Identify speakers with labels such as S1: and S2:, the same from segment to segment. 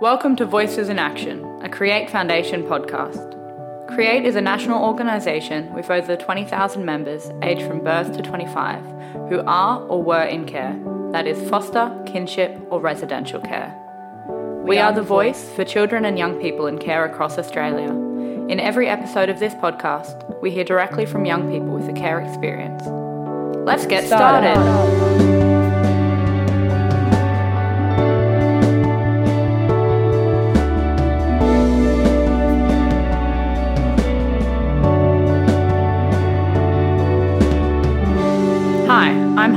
S1: Welcome to Voices in Action, a Create Foundation podcast. Create is a national organisation with over 20,000 members aged from birth to 25 who are or were in care, that is, foster, kinship, or residential care. We are the voice for children and young people in care across Australia. In every episode of this podcast, we hear directly from young people with a care experience. Let's get started.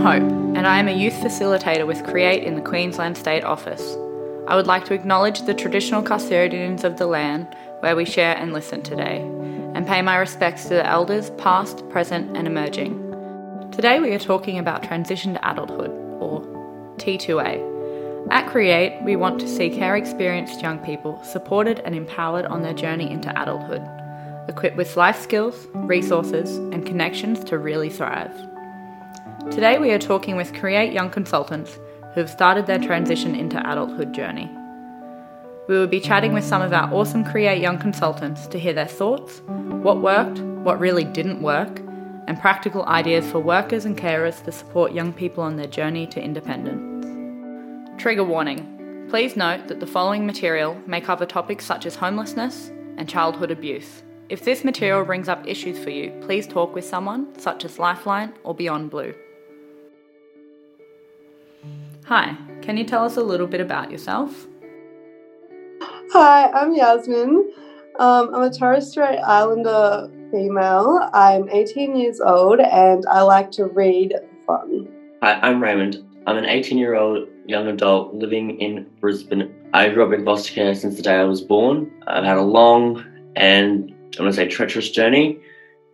S1: Hope, and I am a youth facilitator with Create in the Queensland State Office. I would like to acknowledge the traditional custodians of the land where we share and listen today, and pay my respects to the elders past, present, and emerging. Today we are talking about transition to adulthood, or T2A. At Create, we want to see care experienced young people supported and empowered on their journey into adulthood, equipped with life skills, resources, and connections to really thrive. Today we are talking with Create Young consultants who have started their transition into adulthood journey. We will be chatting with some of our awesome Create Young consultants to hear their thoughts, what worked, what really didn't work, and practical ideas for workers and carers to support young people on their journey to independence. Trigger warning. Please note that the following material may cover topics such as homelessness and childhood abuse. If this material brings up issues for you, please talk with someone such as Lifeline or Beyond Blue. Hi, can you tell us a little bit about yourself?
S2: Hi, I'm Yasmin. Um, I'm a Torres Strait Islander female. I'm 18 years old and I like to read for fun.
S3: Hi, I'm Raymond. I'm an 18 year old young adult living in Brisbane. I grew up in foster care since the day I was born. I've had a long and I want to say treacherous journey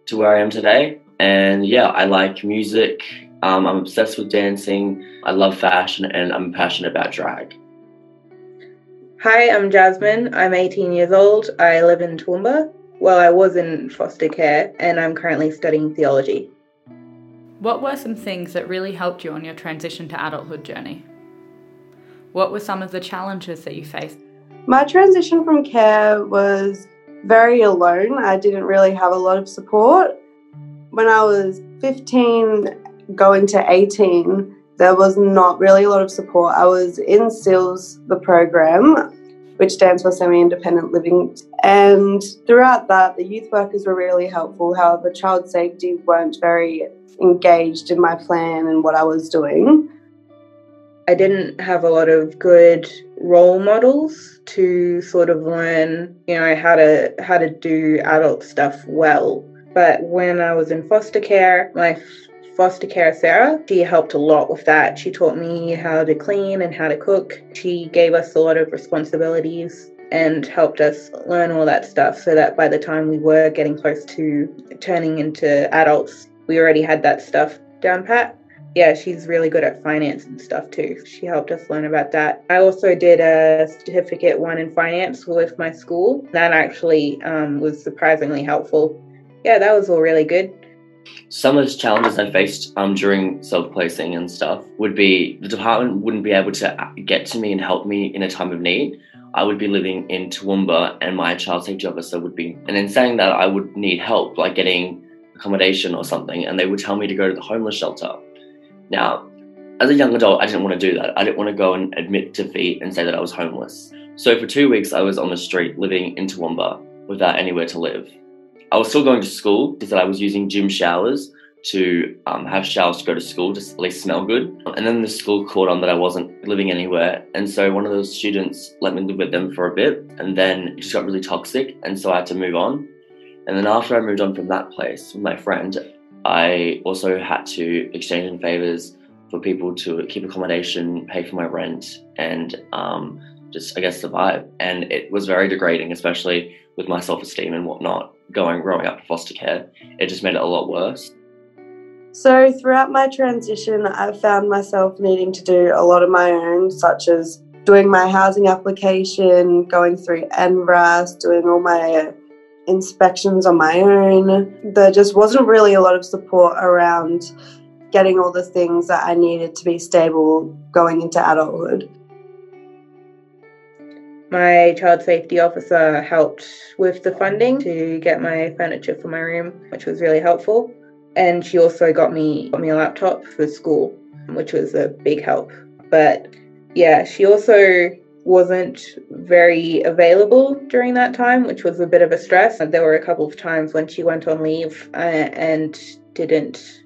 S3: to where I am today. And yeah, I like music, um, I'm obsessed with dancing. I love fashion and I'm passionate about drag.
S4: Hi, I'm Jasmine. I'm 18 years old. I live in Toowoomba. Well, I was in foster care and I'm currently studying theology.
S1: What were some things that really helped you on your transition to adulthood journey? What were some of the challenges that you faced?
S2: My transition from care was very alone. I didn't really have a lot of support. When I was 15, going to 18, there was not really a lot of support. I was in SILS, the program, which stands for Semi Independent Living. And throughout that, the youth workers were really helpful. However, child safety weren't very engaged in my plan and what I was doing.
S4: I didn't have a lot of good role models to sort of learn, you know, how to how to do adult stuff well. But when I was in foster care, my foster care Sarah. She helped a lot with that. She taught me how to clean and how to cook. She gave us a lot of responsibilities and helped us learn all that stuff so that by the time we were getting close to turning into adults, we already had that stuff down pat. Yeah, she's really good at finance and stuff too. She helped us learn about that. I also did a certificate one in finance with my school. That actually um, was surprisingly helpful. Yeah, that was all really good.
S3: Some of the challenges I faced um, during self placing and stuff would be the department wouldn't be able to get to me and help me in a time of need. I would be living in Toowoomba and my child safety officer would be, and in saying that, I would need help, like getting accommodation or something, and they would tell me to go to the homeless shelter. Now, as a young adult, I didn't want to do that. I didn't want to go and admit defeat and say that I was homeless. So for two weeks, I was on the street living in Toowoomba without anywhere to live. I was still going to school, that I was using gym showers to um, have showers to go to school, just at least smell good. And then the school caught on that I wasn't living anywhere. And so one of those students let me live with them for a bit. And then it just got really toxic. And so I had to move on. And then after I moved on from that place with my friend, I also had to exchange in favors for people to keep accommodation, pay for my rent, and um, just, I guess, survive. And it was very degrading, especially with my self esteem and whatnot going growing up in foster care, it just made it a lot worse.
S2: So, throughout my transition, I found myself needing to do a lot of my own, such as doing my housing application, going through NRAS, doing all my inspections on my own. There just wasn't really a lot of support around getting all the things that I needed to be stable going into adulthood.
S4: My child safety officer helped with the funding to get my furniture for my room, which was really helpful. And she also got me got me a laptop for school, which was a big help. But yeah, she also wasn't very available during that time, which was a bit of a stress. There were a couple of times when she went on leave uh, and didn't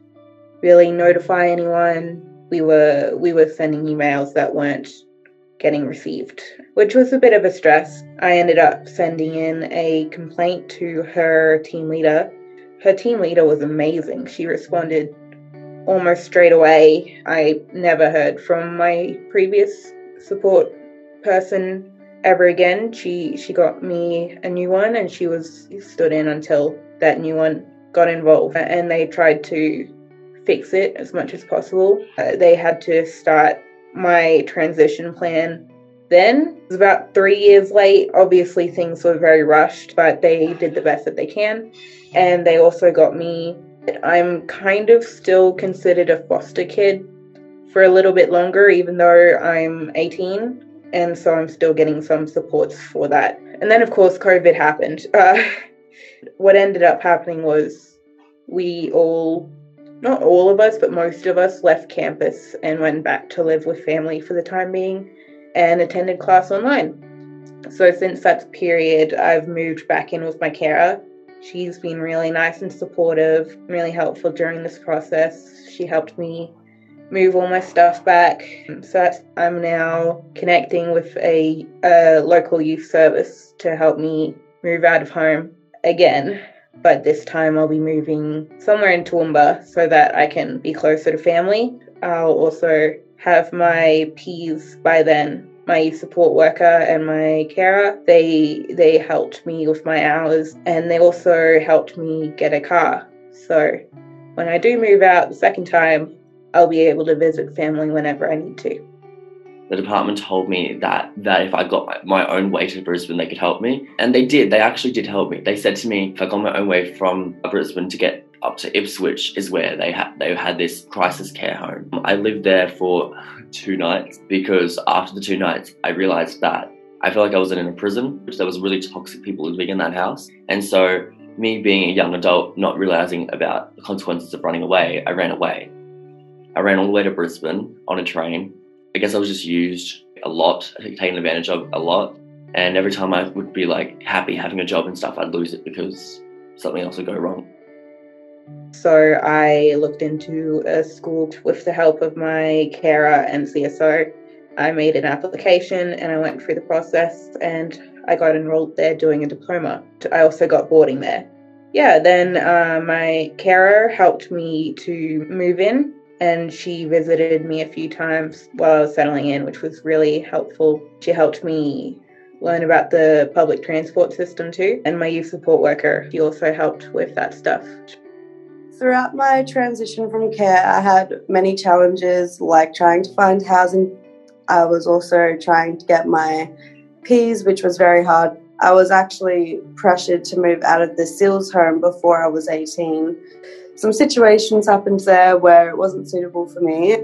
S4: really notify anyone. We were we were sending emails that weren't getting received, which was a bit of a stress. I ended up sending in a complaint to her team leader. Her team leader was amazing. She responded almost straight away. I never heard from my previous support person ever again. She she got me a new one and she was stood in until that new one got involved and they tried to fix it as much as possible. Uh, they had to start my transition plan then. It was about three years late. Obviously, things were very rushed, but they did the best that they can. And they also got me. I'm kind of still considered a foster kid for a little bit longer, even though I'm 18. And so I'm still getting some supports for that. And then, of course, COVID happened. Uh, what ended up happening was we all not all of us, but most of us left campus and went back to live with family for the time being and attended class online. So, since that period, I've moved back in with my carer. She's been really nice and supportive, really helpful during this process. She helped me move all my stuff back. So, I'm now connecting with a, a local youth service to help me move out of home again but this time I'll be moving somewhere in Toowoomba so that I can be closer to family. I'll also have my P's by then. My support worker and my carer, they they helped me with my hours and they also helped me get a car. So when I do move out the second time, I'll be able to visit family whenever I need to
S3: the department told me that that if I got my own way to Brisbane, they could help me, and they did. They actually did help me. They said to me, if I got my own way from Brisbane to get up to Ipswich, is where they had they had this crisis care home. I lived there for two nights because after the two nights, I realised that I felt like I was in a prison, which there was really toxic people living in that house, and so me being a young adult, not realizing about the consequences of running away, I ran away. I ran all the way to Brisbane on a train I guess I was just used a lot, taken advantage of a lot. And every time I would be like happy having a job and stuff, I'd lose it because something else would go wrong.
S4: So I looked into a school with the help of my carer and CSO. I made an application and I went through the process and I got enrolled there doing a diploma. I also got boarding there. Yeah, then uh, my carer helped me to move in and she visited me a few times while I was settling in, which was really helpful. She helped me learn about the public transport system too, and my youth support worker, she also helped with that stuff.
S2: Throughout my transition from care, I had many challenges like trying to find housing. I was also trying to get my P's, which was very hard. I was actually pressured to move out of the SEALs home before I was 18 some situations happened there where it wasn't suitable for me.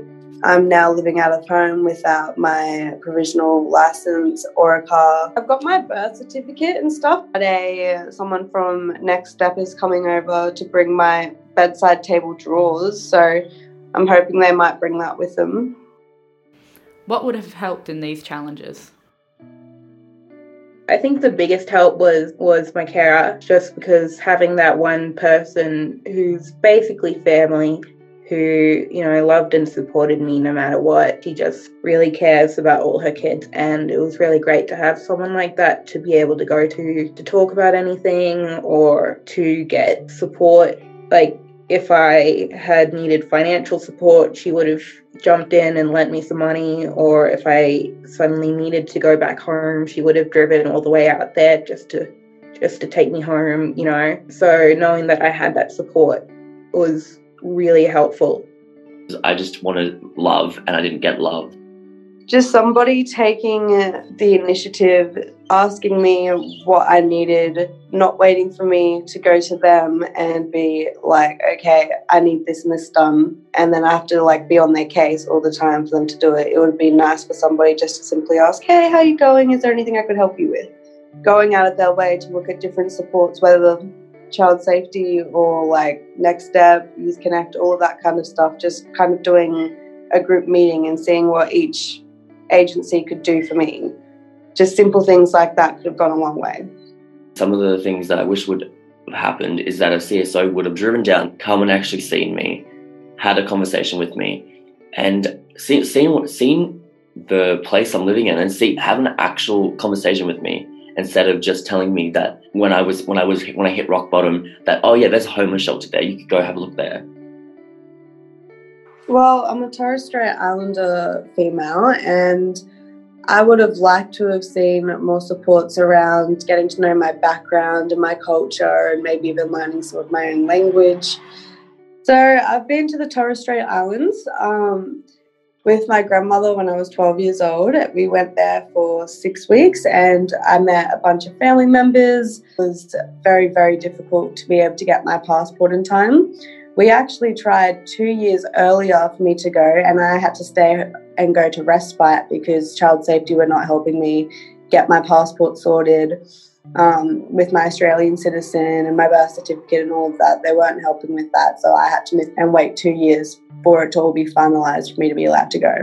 S2: I'm now living out of home without my provisional license or a car. I've got my birth certificate and stuff. Today, uh, someone from Next Step is coming over to bring my bedside table drawers, so I'm hoping they might bring that with them.
S1: What would have helped in these challenges?
S4: I think the biggest help was was my carer, just because having that one person who's basically family, who you know loved and supported me no matter what. She just really cares about all her kids, and it was really great to have someone like that to be able to go to to talk about anything or to get support. Like if I had needed financial support, she would have jumped in and lent me some money. Or if I suddenly needed to go back home, she would have driven all the way out there just to just to take me home, you know. So knowing that I had that support was really helpful.
S3: I just wanted love and I didn't get love.
S2: Just somebody taking the initiative, asking me what I needed, not waiting for me to go to them and be like, okay, I need this and this done. And then I have to like be on their case all the time for them to do it. It would be nice for somebody just to simply ask, hey, how are you going? Is there anything I could help you with? Going out of their way to look at different supports, whether child safety or like Next Step, Youth Connect, all of that kind of stuff, just kind of doing a group meeting and seeing what each agency could do for me. Just simple things like that could have gone a long way.
S3: Some of the things that I wish would have happened is that a CSO would have driven down, come and actually seen me, had a conversation with me, and seen seen, seen the place I'm living in and see have an actual conversation with me instead of just telling me that when I was when I was when I hit rock bottom that oh yeah there's a homeless shelter there you could go have a look there.
S2: Well, I'm a Torres Strait Islander female, and I would have liked to have seen more supports around getting to know my background and my culture, and maybe even learning some of my own language. So I've been to the Torres Strait Islands um, with my grandmother when I was 12 years old. We went there for six weeks, and I met a bunch of family members. It was very, very difficult to be able to get my passport in time we actually tried two years earlier for me to go, and I had to stay and go to respite because child safety were not helping me get my passport sorted um, with my Australian citizen and my birth certificate and all of that. They weren't helping with that, so I had to miss and wait two years for it to all be finalised for me to be allowed to go.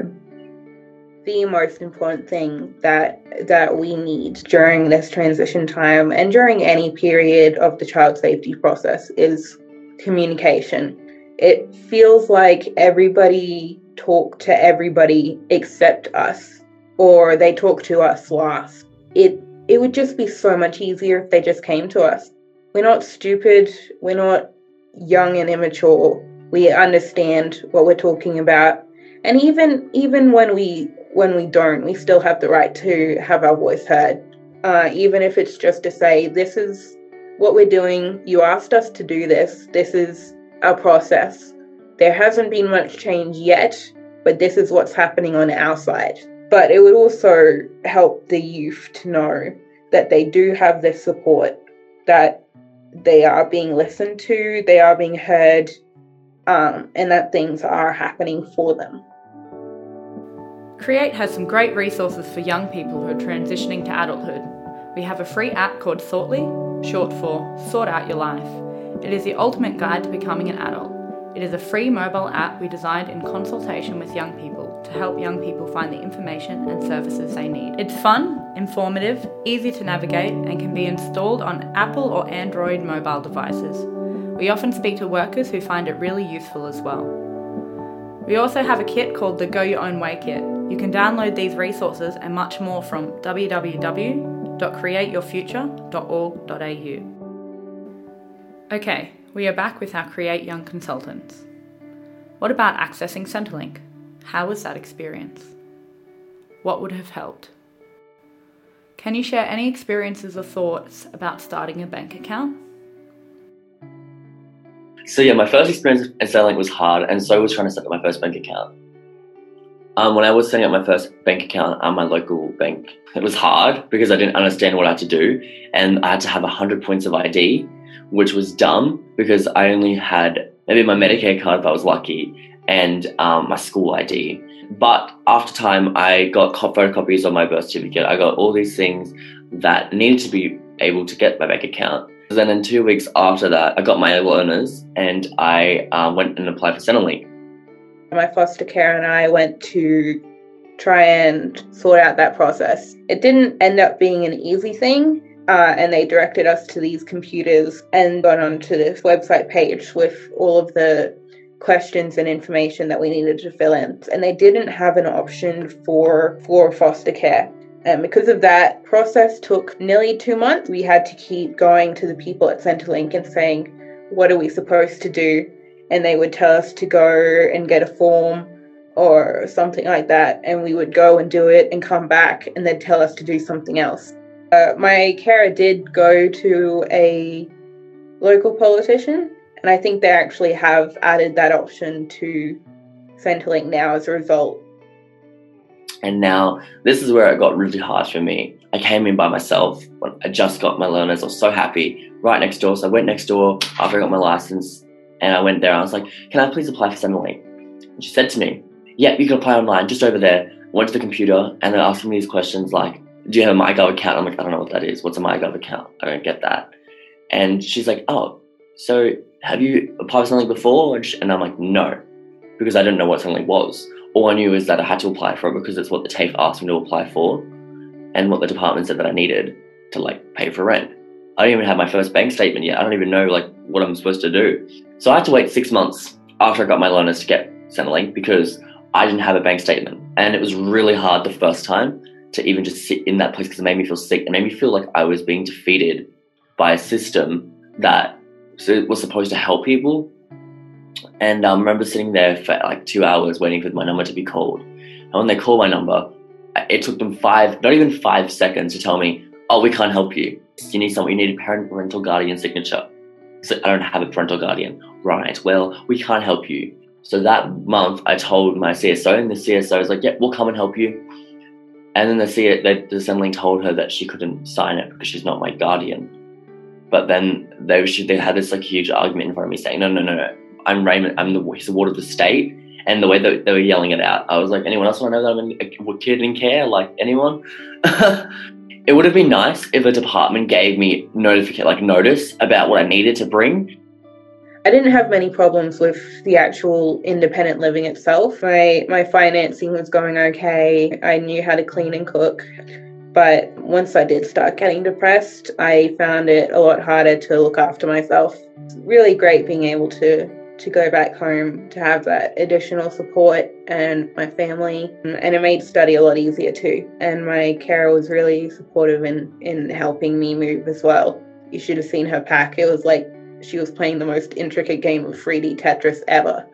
S4: The most important thing that that we need during this transition time and during any period of the child safety process is communication. It feels like everybody talk to everybody except us, or they talk to us last. It it would just be so much easier if they just came to us. We're not stupid. We're not young and immature. We understand what we're talking about, and even even when we when we don't, we still have the right to have our voice heard. Uh, even if it's just to say, "This is what we're doing. You asked us to do this. This is our process. There hasn't been much change yet, but this is what's happening on our side. But it would also help the youth to know that they do have this support, that they are being listened to, they are being heard, um, and that things are happening for them.
S1: Create has some great resources for young people who are transitioning to adulthood. We have a free app called Sortli short for Sort Out Your Life. It is the ultimate guide to becoming an adult. It is a free mobile app we designed in consultation with young people to help young people find the information and services they need. It's fun, informative, easy to navigate, and can be installed on Apple or Android mobile devices. We often speak to workers who find it really useful as well. We also have a kit called the Go Your Own Way Kit. You can download these resources and much more from www www.createyourfuture.org.au. Okay, we are back with our Create Young consultants. What about accessing Centrelink? How was that experience? What would have helped? Can you share any experiences or thoughts about starting a bank account?
S3: So yeah, my first experience at Centrelink was hard, and so was trying to set up my first bank account. Um, when I was setting up my first bank account at my local bank, it was hard because I didn't understand what I had to do, and I had to have 100 points of ID, which was dumb because I only had maybe my Medicare card if I was lucky, and um, my school ID. But after time, I got photocopies of my birth certificate. I got all these things that needed to be able to get my bank account. Then in two weeks after that, I got my learners and I um, went and applied for Centrelink
S4: my foster care and I went to try and sort out that process. It didn't end up being an easy thing. Uh, and they directed us to these computers and got onto this website page with all of the questions and information that we needed to fill in. And they didn't have an option for for foster care. And because of that, process took nearly two months. We had to keep going to the people at Centrelink and saying, what are we supposed to do? And they would tell us to go and get a form or something like that and we would go and do it and come back and they'd tell us to do something else uh, my carer did go to a local politician and i think they actually have added that option to centrelink now as a result
S3: And now this is where it got really hard for me. I came in by myself I just got my learners. I was so happy. Right next door. So I went next door after I got my license and I went there. I was like, Can I please apply for Centrelink? And she said to me, Yeah, you can apply online just over there. I went to the computer and they're asking me these questions like, Do you have a MyGov account? I'm like, I don't know what that is. What's a MyGov account? I don't get that. And she's like, Oh, so have you applied for something before? And I'm like, No, because I didn't know what something was. All I knew is that I had to apply for it because it's what the TAFE asked me to apply for and what the department said that I needed to like pay for rent. I don't even have my first bank statement yet. I don't even know like what I'm supposed to do. So I had to wait six months after I got my learners to get Centrelink because I didn't have a bank statement. And it was really hard the first time to even just sit in that place because it made me feel sick. It made me feel like I was being defeated by a system that was supposed to help people and I remember sitting there for like two hours waiting for my number to be called. And when they called my number, it took them five, not even five seconds to tell me, oh, we can't help you. You need someone, you need a parent parental guardian signature. I don't have a parental guardian. Right, well, we can't help you. So that month, I told my CSO, and the CSO was like, yeah, we'll come and help you. And then the, C- the, the Centrelink told her that she couldn't sign it because she's not my guardian. But then they, they had this like huge argument in front of me saying, no, no, no, no, I'm Raymond, I'm the he's the ward of the state. And the way that they were yelling it out, I was like, anyone else want to know that I'm a kid in care? Like anyone? it would have been nice if a department gave me notification, like notice about what I needed to bring.
S4: I didn't have many problems with the actual independent living itself. My my financing was going okay. I knew how to clean and cook. But once I did start getting depressed, I found it a lot harder to look after myself. It's really great being able to to go back home to have that additional support and my family. And it made study a lot easier too. And my carer was really supportive in in helping me move as well. You should have seen her pack. It was like she was playing the most intricate game of 3d tetris ever.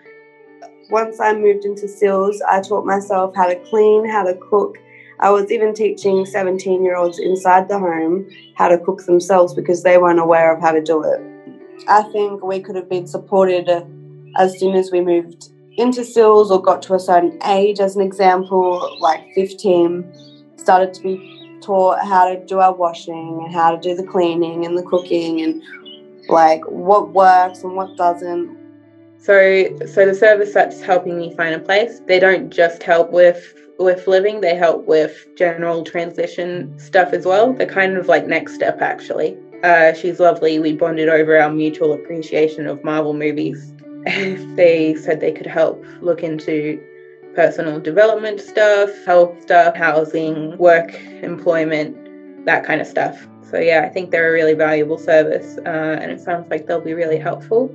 S2: Once i moved into seals i taught myself how to clean how to cook. I was even teaching 17 year olds inside the home how to cook themselves because they weren't aware of how to do it. I think we could have been supported as soon as we moved into SILS or got to a certain age, as an example, like 15, started to be taught how to do our washing and how to do the cleaning and the cooking and like what works and what doesn't.
S4: So, so the service that's helping me find a place, they don't just help with with living, they help with general transition stuff as well. They're kind of like next step actually. Uh, she's lovely. We bonded over our mutual appreciation of Marvel movies. they said they could help look into personal development stuff, health stuff, housing, work, employment, that kind of stuff. So, yeah, I think they're a really valuable service uh, and it sounds like they'll be really helpful.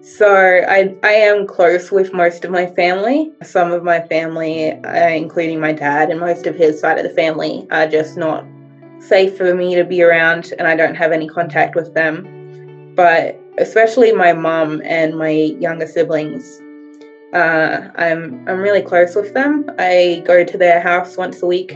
S4: So, I, I am close with most of my family. Some of my family, uh, including my dad and most of his side of the family, are just not safe for me to be around and I don't have any contact with them. But especially my mom and my younger siblings, uh, I'm I'm really close with them. I go to their house once a week.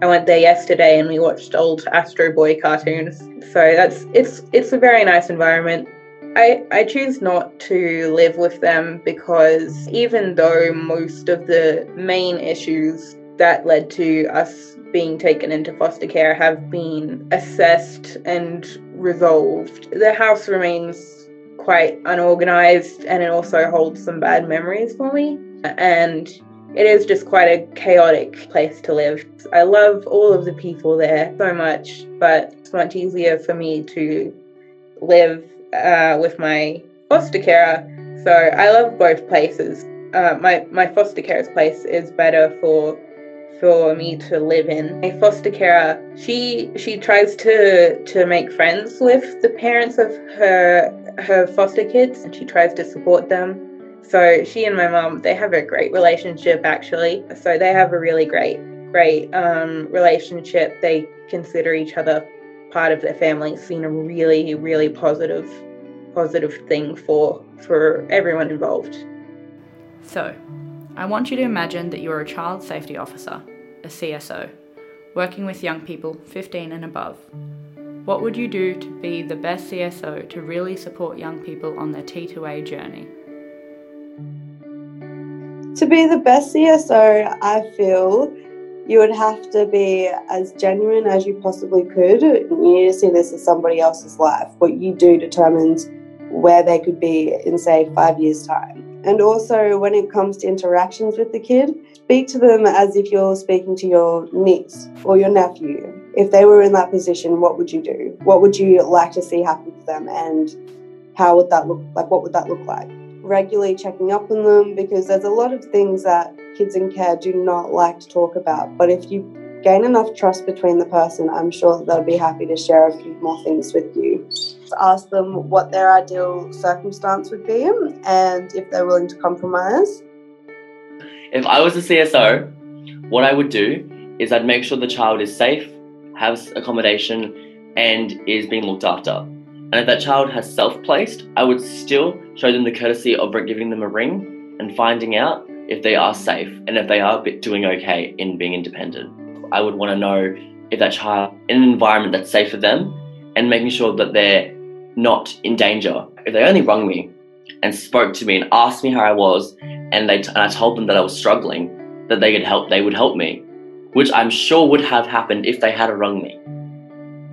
S4: I went there yesterday and we watched old Astro Boy cartoons. So that's it's it's a very nice environment. I, I choose not to live with them because even though most of the main issues that led to us being taken into foster care have been assessed and resolved. The house remains quite unorganized and it also holds some bad memories for me. And it is just quite a chaotic place to live. I love all of the people there so much, but it's much easier for me to live uh, with my foster carer. So I love both places. Uh, my my foster carer's place is better for for me to live in. My foster carer, she she tries to to make friends with the parents of her her foster kids and she tries to support them. So she and my mom, they have a great relationship actually. So they have a really great great um, relationship. They consider each other part of their family. It's been a really really positive positive thing for for everyone involved.
S1: So, I want you to imagine that you're a child safety officer, a CSO, working with young people 15 and above. What would you do to be the best CSO to really support young people on their T2A journey?
S2: To be the best CSO, I feel you would have to be as genuine as you possibly could. You need to see this as somebody else's life. What you do determines where they could be in, say, five years' time. And also, when it comes to interactions with the kid, speak to them as if you're speaking to your niece or your nephew. If they were in that position, what would you do? What would you like to see happen to them? And how would that look like? What would that look like? Regularly checking up on them because there's a lot of things that kids in care do not like to talk about. But if you gain enough trust between the person, I'm sure they'll be happy to share a few more things with you. Ask them what their ideal circumstance would be and if they're willing to compromise.
S3: If I was a CSO, what I would do is I'd make sure the child is safe, has accommodation, and is being looked after. And if that child has self placed, I would still show them the courtesy of giving them a ring and finding out if they are safe and if they are doing okay in being independent. I would want to know if that child in an environment that's safe for them and making sure that they're not in danger. If they only rung me and spoke to me and asked me how I was and they t- and I told them that I was struggling, that they could help, they would help me, which I'm sure would have happened if they had rung me.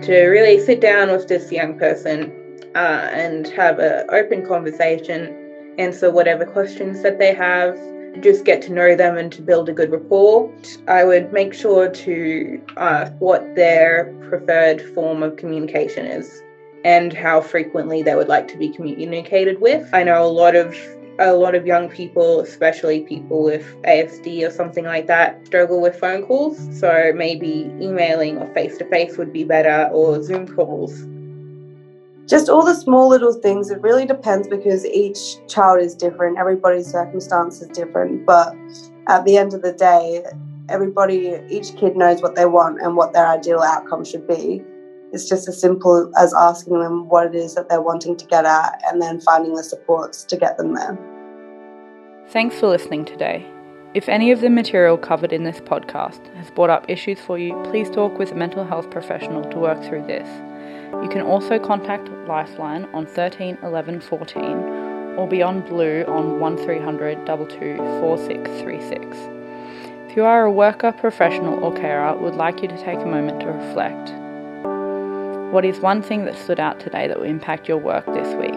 S4: To really sit down with this young person uh, and have an open conversation, answer whatever questions that they have, just get to know them and to build a good rapport. I would make sure to ask what their preferred form of communication is and how frequently they would like to be communicated with. I know a lot of a lot of young people, especially people with ASD or something like that, struggle with phone calls. So maybe emailing or face to face would be better or Zoom calls
S2: just all the small little things. It really depends because each child is different, everybody's circumstance is different. But at the end of the day, everybody, each kid knows what they want and what their ideal outcome should be. It's just as simple as asking them what it is that they're wanting to get at and then finding the supports to get them there.
S1: Thanks for listening today. If any of the material covered in this podcast has brought up issues for you, please talk with a mental health professional to work through this. You can also contact Lifeline on 13 11 14 or Beyond Blue on 1300 22 4636. If you are a worker, professional, or carer, would like you to take a moment to reflect. What is one thing that stood out today that will impact your work this week?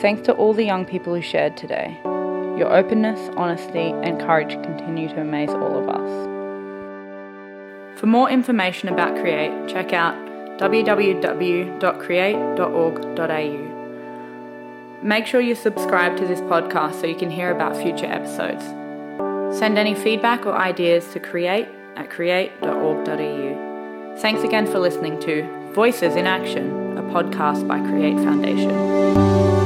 S1: Thanks to all the young people who shared today. Your openness, honesty, and courage continue to amaze all of us. For more information about Create, check out www.create.org.au. Make sure you subscribe to this podcast so you can hear about future episodes. Send any feedback or ideas to create at create.org.au. Thanks again for listening to Voices in Action, a podcast by Create Foundation.